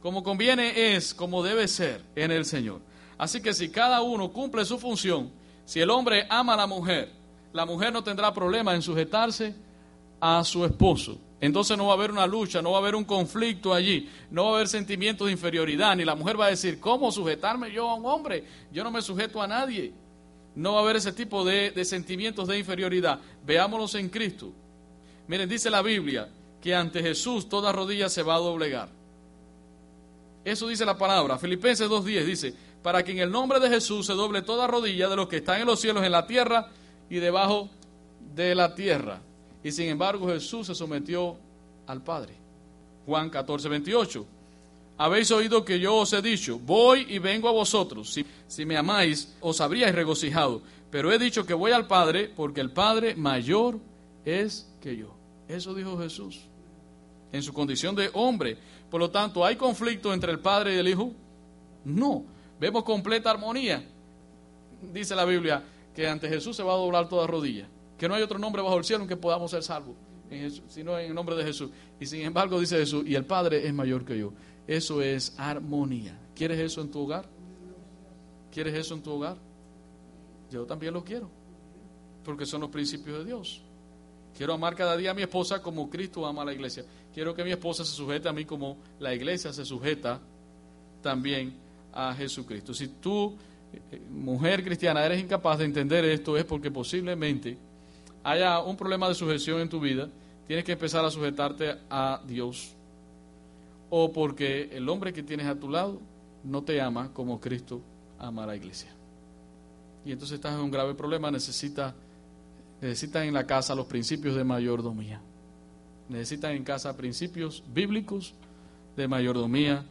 Como conviene es como debe ser en el Señor. Así que si cada uno cumple su función, si el hombre ama a la mujer, la mujer no tendrá problema en sujetarse a su esposo. Entonces no va a haber una lucha, no va a haber un conflicto allí, no va a haber sentimientos de inferioridad, ni la mujer va a decir, ¿cómo sujetarme yo a un hombre? Yo no me sujeto a nadie. No va a haber ese tipo de, de sentimientos de inferioridad. Veámonos en Cristo. Miren, dice la Biblia, que ante Jesús toda rodilla se va a doblegar. Eso dice la palabra. Filipenses 2.10 dice, para que en el nombre de Jesús se doble toda rodilla de los que están en los cielos, en la tierra y debajo de la tierra. Y sin embargo Jesús se sometió al Padre. Juan 14.28. Habéis oído que yo os he dicho, voy y vengo a vosotros. Si, si me amáis, os habríais regocijado. Pero he dicho que voy al Padre porque el Padre mayor es que yo. Eso dijo Jesús en su condición de hombre. Por lo tanto, ¿hay conflicto entre el Padre y el Hijo? No. Vemos completa armonía. Dice la Biblia que ante Jesús se va a doblar toda rodilla. Que no hay otro nombre bajo el cielo en que podamos ser salvos, sino en el nombre de Jesús. Y sin embargo, dice Jesús, y el Padre es mayor que yo. Eso es armonía. ¿Quieres eso en tu hogar? ¿Quieres eso en tu hogar? Yo también lo quiero. Porque son los principios de Dios. Quiero amar cada día a mi esposa como Cristo ama a la iglesia. Quiero que mi esposa se sujete a mí como la iglesia se sujeta también a Jesucristo. Si tú, eh, mujer cristiana, eres incapaz de entender esto, es porque posiblemente haya un problema de sujeción en tu vida. Tienes que empezar a sujetarte a Dios. O porque el hombre que tienes a tu lado no te ama como Cristo ama a la iglesia. Y entonces estás en un grave problema, necesitas en la casa los principios de mayordomía. Necesitan en casa principios bíblicos de mayordomía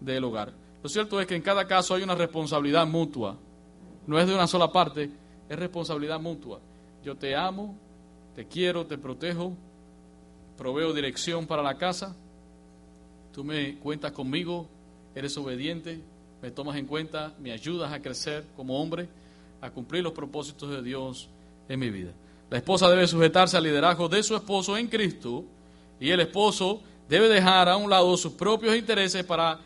del hogar. Lo cierto es que en cada caso hay una responsabilidad mutua. No es de una sola parte, es responsabilidad mutua. Yo te amo, te quiero, te protejo, proveo dirección para la casa. Tú me cuentas conmigo, eres obediente, me tomas en cuenta, me ayudas a crecer como hombre, a cumplir los propósitos de Dios en mi vida. La esposa debe sujetarse al liderazgo de su esposo en Cristo y el esposo debe dejar a un lado sus propios intereses para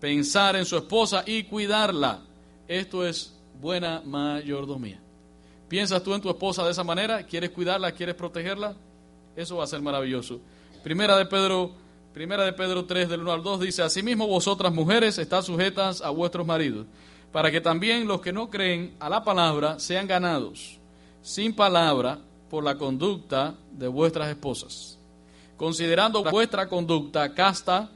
pensar en su esposa y cuidarla. Esto es buena mayordomía. ¿Piensas tú en tu esposa de esa manera? ¿Quieres cuidarla? ¿Quieres protegerla? Eso va a ser maravilloso. Primera de Pedro, primera de Pedro 3 del 1 al 2 dice, "Asimismo vosotras mujeres estad sujetas a vuestros maridos, para que también los que no creen a la palabra sean ganados sin palabra por la conducta de vuestras esposas, considerando vuestra conducta casta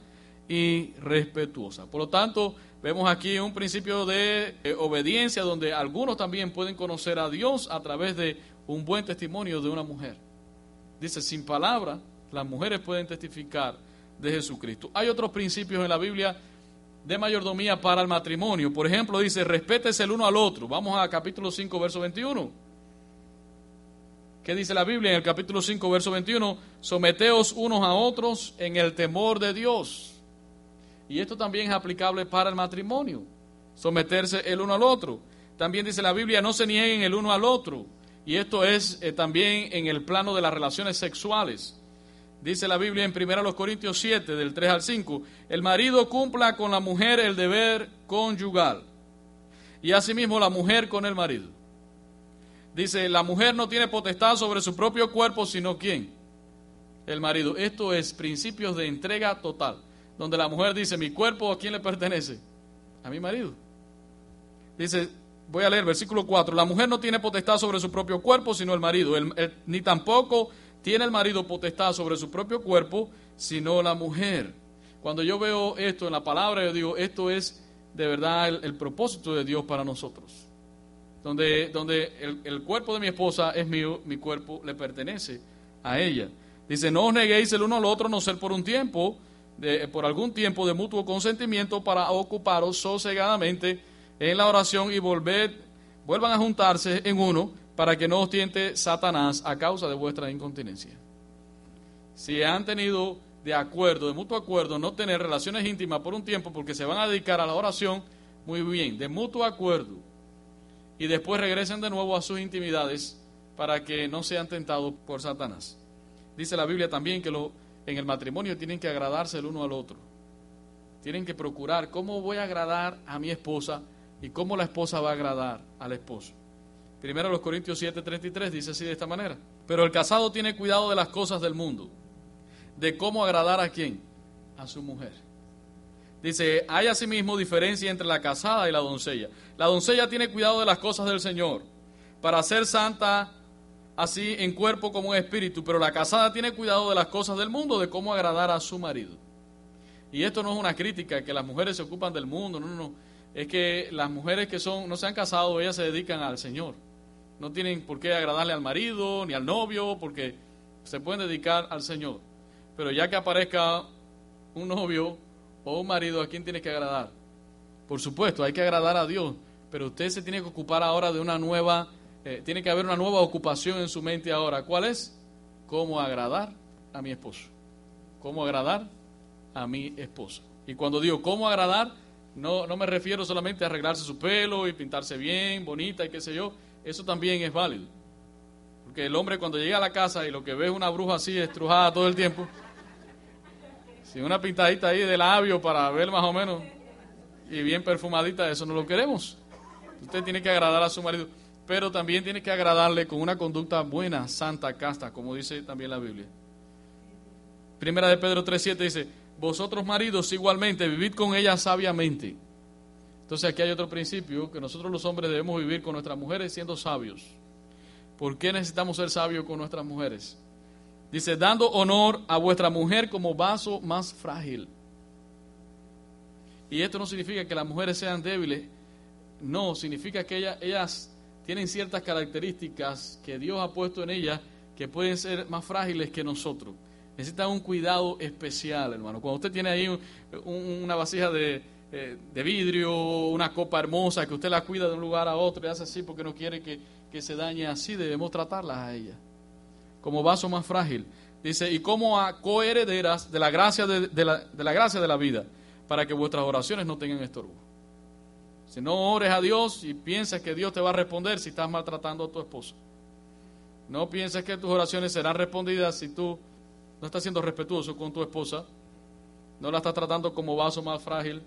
y respetuosa. Por lo tanto, vemos aquí un principio de obediencia donde algunos también pueden conocer a Dios a través de un buen testimonio de una mujer. Dice, sin palabra, las mujeres pueden testificar de Jesucristo. Hay otros principios en la Biblia de mayordomía para el matrimonio. Por ejemplo, dice, respétese el uno al otro. Vamos a capítulo 5, verso 21. ¿Qué dice la Biblia en el capítulo 5, verso 21? Someteos unos a otros en el temor de Dios. Y esto también es aplicable para el matrimonio, someterse el uno al otro. También dice la Biblia, no se nieguen el uno al otro. Y esto es eh, también en el plano de las relaciones sexuales. Dice la Biblia en 1 Corintios 7, del 3 al 5, el marido cumpla con la mujer el deber conyugal y asimismo la mujer con el marido. Dice, la mujer no tiene potestad sobre su propio cuerpo, sino quién? El marido. Esto es principios de entrega total, donde la mujer dice, mi cuerpo a quién le pertenece? A mi marido. Dice, voy a leer versículo 4, la mujer no tiene potestad sobre su propio cuerpo, sino el marido, ni tampoco tiene el marido potestad sobre su propio cuerpo, sino la mujer. Cuando yo veo esto en la palabra, yo digo, esto es de verdad el, propósito de Dios para nosotros. Donde, donde el, cuerpo de mi esposa es mío, mi cuerpo le pertenece a ella. Dice, no os neguéis el uno al otro, no ser por un tiempo, de, por algún tiempo de mutuo consentimiento para ocuparos sosegadamente en la oración y volver, vuelvan a juntarse en uno para que no os tiente Satanás a causa de vuestra incontinencia. Si han tenido de acuerdo, de mutuo acuerdo, no tener relaciones íntimas por un tiempo porque se van a dedicar a la oración, muy bien, de mutuo acuerdo, y después regresen de nuevo a sus intimidades para que no sean tentados por Satanás. Dice la Biblia también que en el matrimonio tienen que agradarse el uno al otro. Tienen que procurar cómo voy a agradar a mi esposa y cómo la esposa va a agradar al esposo. Primero los Corintios 7:33 dice así de esta manera. Pero el casado tiene cuidado de las cosas del mundo, de cómo agradar a quién, a su mujer. Dice, hay asimismo diferencia entre la casada y la doncella. La doncella tiene cuidado de las cosas del Señor, para ser santa así en cuerpo como en espíritu, pero la casada tiene cuidado de las cosas del mundo, de cómo agradar a su marido. Y esto no es una crítica, que las mujeres se ocupan del mundo, no, no, no. Es que las mujeres que son, no se han casado, ellas se dedican al Señor. No tienen por qué agradarle al marido ni al novio, porque se pueden dedicar al Señor. Pero ya que aparezca un novio o un marido, ¿a quién tiene que agradar? Por supuesto, hay que agradar a Dios, pero usted se tiene que ocupar ahora de una nueva, eh, tiene que haber una nueva ocupación en su mente ahora. ¿Cuál es? ¿Cómo agradar a mi esposo? ¿Cómo agradar a mi esposa? Y cuando digo cómo agradar, no, no me refiero solamente a arreglarse su pelo y pintarse bien, bonita y qué sé yo, eso también es válido. Porque el hombre cuando llega a la casa y lo que ve es una bruja así estrujada todo el tiempo, sin una pintadita ahí de labio para ver más o menos y bien perfumadita, eso no lo queremos. Usted tiene que agradar a su marido, pero también tiene que agradarle con una conducta buena, santa, casta, como dice también la Biblia. Primera de Pedro 3.7 dice, vosotros maridos igualmente vivid con ella sabiamente entonces aquí hay otro principio, que nosotros los hombres debemos vivir con nuestras mujeres siendo sabios. ¿Por qué necesitamos ser sabios con nuestras mujeres? Dice, dando honor a vuestra mujer como vaso más frágil. Y esto no significa que las mujeres sean débiles, no, significa que ellas, ellas tienen ciertas características que Dios ha puesto en ellas que pueden ser más frágiles que nosotros. Necesitan un cuidado especial, hermano. Cuando usted tiene ahí una vasija de, eh, de vidrio, una copa hermosa que usted la cuida de un lugar a otro y hace así porque no quiere que, se dañe así, debemos tratarlas a ella como vaso más frágil. Dice, y como a coherederas de la gracia de, la, de la gracia de la vida, para que vuestras oraciones no tengan estorbo. Si no ores a Dios y piensas que Dios te va a responder si estás maltratando a tu esposa. No pienses que tus oraciones serán respondidas si tú no estás siendo respetuoso con tu esposa, no la estás tratando como vaso más frágil,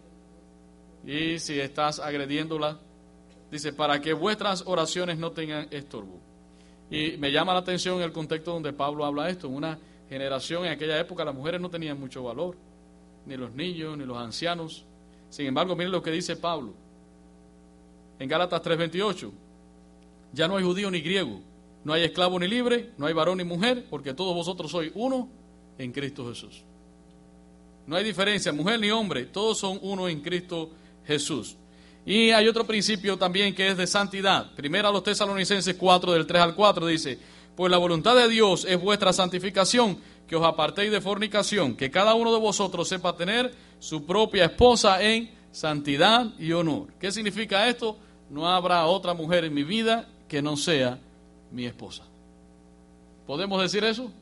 y si estás agrediéndola, dice, para que vuestras oraciones no tengan estorbo. Y me llama la atención el contexto donde Pablo habla esto. En una generación, en aquella época, las mujeres no tenían mucho valor, ni los niños, ni los ancianos. Sin embargo, miren lo que dice Pablo. En Gálatas 3:28, ya no hay judío ni griego, no hay esclavo ni libre, no hay varón ni mujer, porque todos vosotros sois uno en Cristo Jesús. No hay diferencia, mujer ni hombre, todos son uno en Cristo Jesús. Y hay otro principio también que es de santidad. Primero a los tesalonicenses 4, del 3 al 4 dice, pues la voluntad de Dios es vuestra santificación, que os apartéis de fornicación, que cada uno de vosotros sepa tener su propia esposa en santidad y honor. ¿Qué significa esto? No habrá otra mujer en mi vida que no sea mi esposa. ¿Podemos decir eso?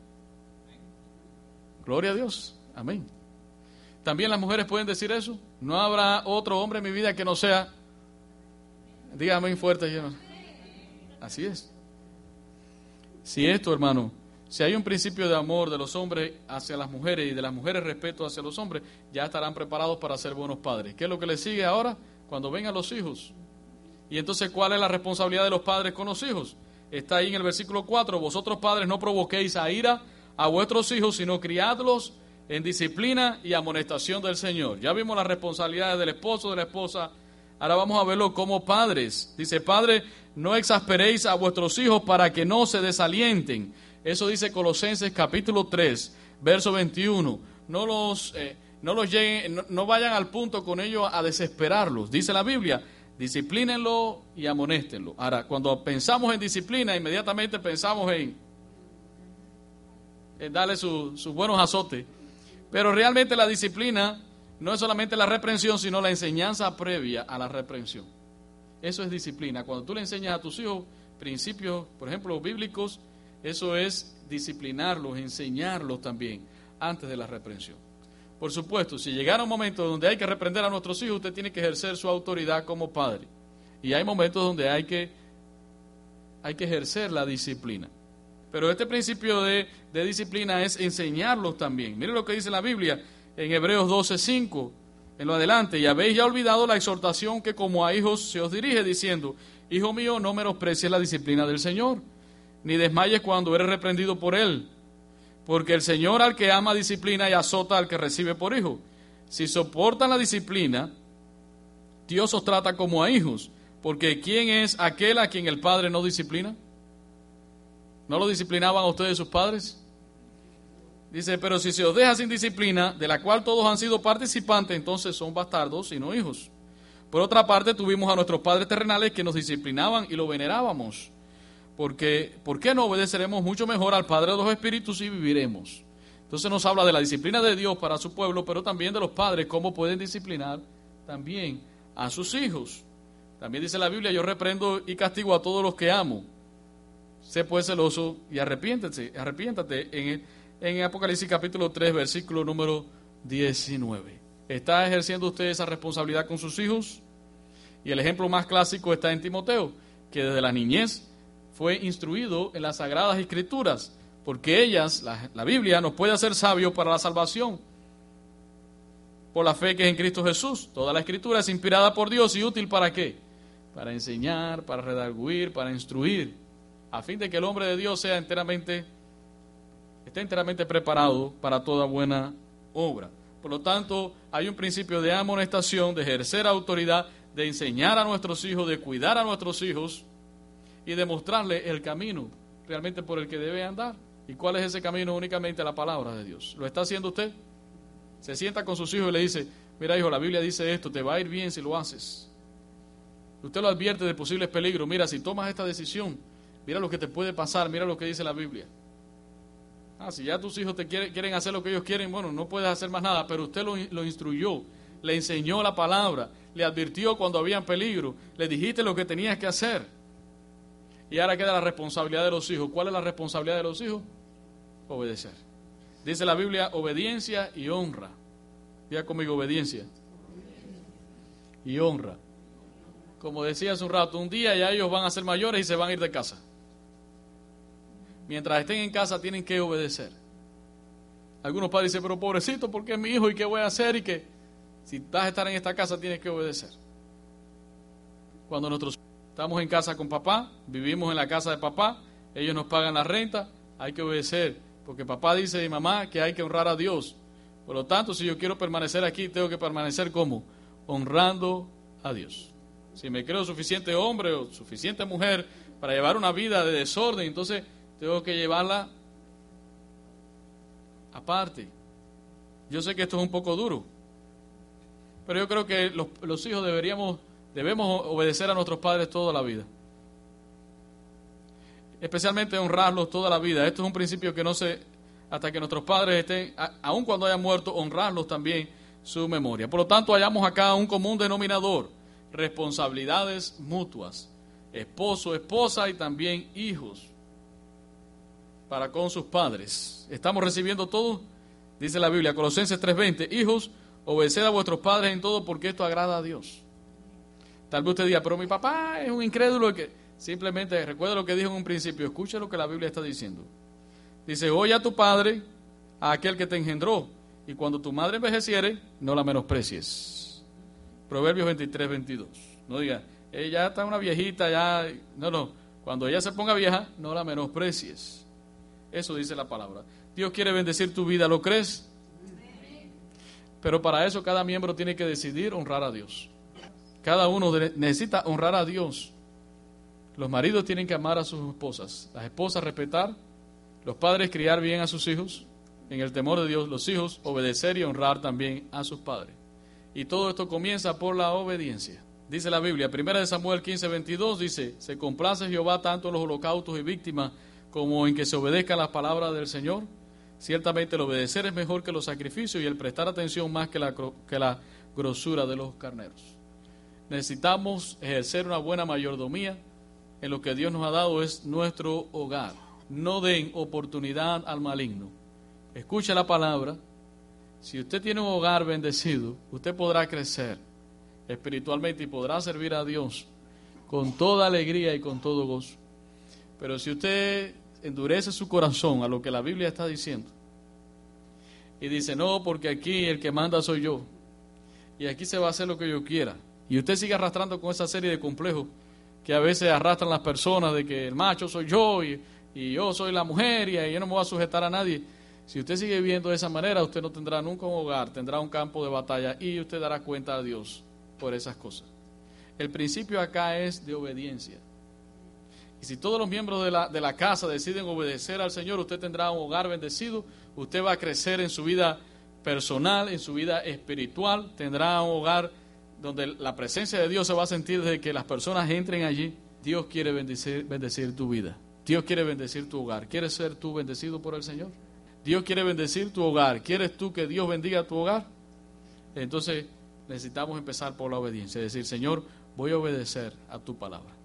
Gloria a Dios. Amén. También las mujeres pueden decir eso. No habrá otro hombre en mi vida que no sea. Dígame fuerte. Así es. Si esto, hermano, si hay un principio de amor de los hombres hacia las mujeres y de las mujeres respeto hacia los hombres, ya estarán preparados para ser buenos padres. ¿Qué es lo que les sigue ahora? Cuando vengan los hijos. Y entonces, ¿cuál es la responsabilidad de los padres con los hijos? Está ahí en el versículo 4. Vosotros padres no provoquéis a ira a vuestros hijos, sino criadlos en disciplina y amonestación del Señor. Ya vimos las responsabilidades del esposo, de la esposa. Ahora vamos a verlo como padres. Dice, Padre, no exasperéis a vuestros hijos para que no se desalienten. Eso dice Colosenses capítulo 3, verso 21. No los, eh, no los lleguen, no, vayan al punto con ellos a desesperarlos. Dice la Biblia, disciplínenlo y amonéstenlo. Ahora, cuando pensamos en disciplina, inmediatamente pensamos en, en darle sus buenos azotes. Pero realmente la disciplina no es solamente la reprensión, sino la enseñanza previa a la reprensión. Eso es disciplina. Cuando tú le enseñas a tus hijos principios, por ejemplo, bíblicos, eso es disciplinarlos, enseñarlos también antes de la reprensión. Por supuesto, si llegara un momento donde hay que reprender a nuestros hijos, usted tiene que ejercer su autoridad como padre. Y hay momentos donde hay que, hay que ejercer la disciplina. Pero este principio de, disciplina es enseñarlos también. Miren lo que dice la Biblia en Hebreos 12:5, en lo adelante. Y habéis ya olvidado la exhortación que como a hijos se os dirige, diciendo, Hijo mío, no menosprecies la disciplina del Señor, ni desmayes cuando eres reprendido por Él. Porque el Señor al que ama disciplina y azota al que recibe por hijo. Si soportan la disciplina, Dios os trata como a hijos. Porque ¿quién es aquel a quien el Padre no disciplina? ¿No lo disciplinaban a ustedes sus padres? Dice, pero si se os deja sin disciplina, de la cual todos han sido participantes, entonces son bastardos y no hijos. Por otra parte, tuvimos a nuestros padres terrenales que nos disciplinaban y lo venerábamos. Porque, ¿por qué no obedeceremos mucho mejor al Padre de los Espíritus y viviremos? Entonces nos habla de la disciplina de Dios para su pueblo, pero también de los padres, cómo pueden disciplinar también a sus hijos. También dice la Biblia, yo reprendo y castigo a todos los que amo sé pues celoso y arrepiéntete, arrepiéntate en, en Apocalipsis capítulo 3, versículo número 19. ¿Está ejerciendo usted esa responsabilidad con sus hijos? Y el ejemplo más clásico está en Timoteo, que desde la niñez fue instruido en las sagradas escrituras, porque ellas, la, la Biblia, nos puede hacer sabios para la salvación por la fe que es en Cristo Jesús. Toda la escritura es inspirada por Dios y útil para qué? Para enseñar, para redarguir, para instruir a fin de que el hombre de Dios sea enteramente, esté enteramente preparado para toda buena obra. Por lo tanto, hay un principio de amonestación, de ejercer autoridad, de enseñar a nuestros hijos, de cuidar a nuestros hijos y de mostrarle el camino realmente por el que debe andar. ¿Y cuál es ese camino? Únicamente la palabra de Dios. ¿Lo está haciendo usted? Se sienta con sus hijos y le dice, mira hijo, la Biblia dice esto, te va a ir bien si lo haces. Usted lo advierte de posibles peligros. Mira, si tomas esta decisión, Mira lo que te puede pasar, mira lo que dice la Biblia. Ah, si ya tus hijos te quieren, hacer lo que ellos quieren, bueno, no puedes hacer más nada, pero usted lo, lo instruyó, le enseñó la palabra, le advirtió cuando había peligro, le dijiste lo que tenías que hacer. Y ahora queda la responsabilidad de los hijos. ¿Cuál es la responsabilidad de los hijos? Obedecer. Dice la Biblia, obediencia y honra. Diga conmigo, obediencia y honra. Como decía hace un rato, un día ya ellos van a ser mayores y se van a ir de casa mientras estén en casa tienen que obedecer. Algunos padres dicen, pero pobrecito, porque es mi hijo y qué voy a hacer y que si vas a estar en esta casa tienes que obedecer. Cuando nosotros estamos en casa con papá, vivimos en la casa de papá, ellos nos pagan la renta, hay que obedecer, porque papá dice y mamá que hay que honrar a Dios. Por lo tanto, si yo quiero permanecer aquí, tengo que permanecer como honrando a Dios. Si me creo suficiente hombre o suficiente mujer para llevar una vida de desorden, entonces tengo que llevarla aparte. Yo sé que esto es un poco duro, pero yo creo que los, hijos deberíamos, debemos obedecer a nuestros padres toda la vida. Especialmente honrarlos toda la vida. Esto es un principio que no se, hasta que nuestros padres estén, aun cuando hayan muerto, honrarlos también su memoria. Por lo tanto, hallamos acá un común denominador, responsabilidades mutuas, esposo, esposa y también hijos. Para con sus padres. ¿Estamos recibiendo todo? Dice la Biblia, Colosenses 3:20, hijos, obedeced a vuestros padres en todo porque esto agrada a Dios. Tal vez usted diga, pero mi papá es un incrédulo que simplemente recuerda lo que dijo en un principio, escucha lo que la Biblia está diciendo. Dice, oye a tu padre, a aquel que te engendró, y cuando tu madre envejeciere, no la menosprecies. Proverbios 23, 22. No diga, ella está una viejita, ya. No, no. Cuando ella se ponga vieja, no la menosprecies. Eso dice la palabra. Dios quiere bendecir tu vida, ¿lo crees? Pero para eso cada miembro tiene que decidir honrar a Dios. Cada uno necesita honrar a Dios. Los maridos tienen que amar a sus esposas, las esposas respetar, los padres criar bien a sus hijos, en el temor de Dios, los hijos obedecer y honrar también a sus padres. Y todo esto comienza por la obediencia. Dice la Biblia, 1 Samuel 15, 22, dice, se complace Jehová tanto en los holocaustos y víctimas como en que se obedezcan las palabras del Señor. Ciertamente el obedecer es mejor que los sacrificios y el prestar atención más que la, que la grosura de los carneros. Necesitamos ejercer una buena mayordomía en lo que Dios nos ha dado es nuestro hogar. No den oportunidad al maligno. Escucha la palabra. Si usted tiene un hogar bendecido, usted podrá crecer espiritualmente y podrá servir a Dios con toda alegría y con todo gozo. Pero si usted endurece su corazón a lo que la Biblia está diciendo y dice, no, porque aquí el que manda soy yo y aquí se va a hacer lo que yo quiera, y usted sigue arrastrando con esa serie de complejos que a veces arrastran las personas de que el macho soy yo y, yo soy la mujer y yo no me voy a sujetar a nadie. Si usted sigue viviendo de esa manera, usted no tendrá nunca un hogar, tendrá un campo de batalla y usted dará cuenta a Dios por esas cosas. El principio acá es de obediencia. Y si todos los miembros de la, de la casa deciden obedecer al Señor, usted tendrá un hogar bendecido, usted va a crecer en su vida personal, en su vida espiritual, tendrá un hogar donde la presencia de Dios se va a sentir desde que las personas entren allí. Dios quiere bendecir, bendecir tu vida. Dios quiere bendecir tu hogar. ¿Quieres ser tú bendecido por el Señor? Dios quiere bendecir tu hogar. ¿Quieres tú que Dios bendiga tu hogar? Entonces necesitamos empezar por la obediencia. Decir, Señor, voy a obedecer a tu palabra.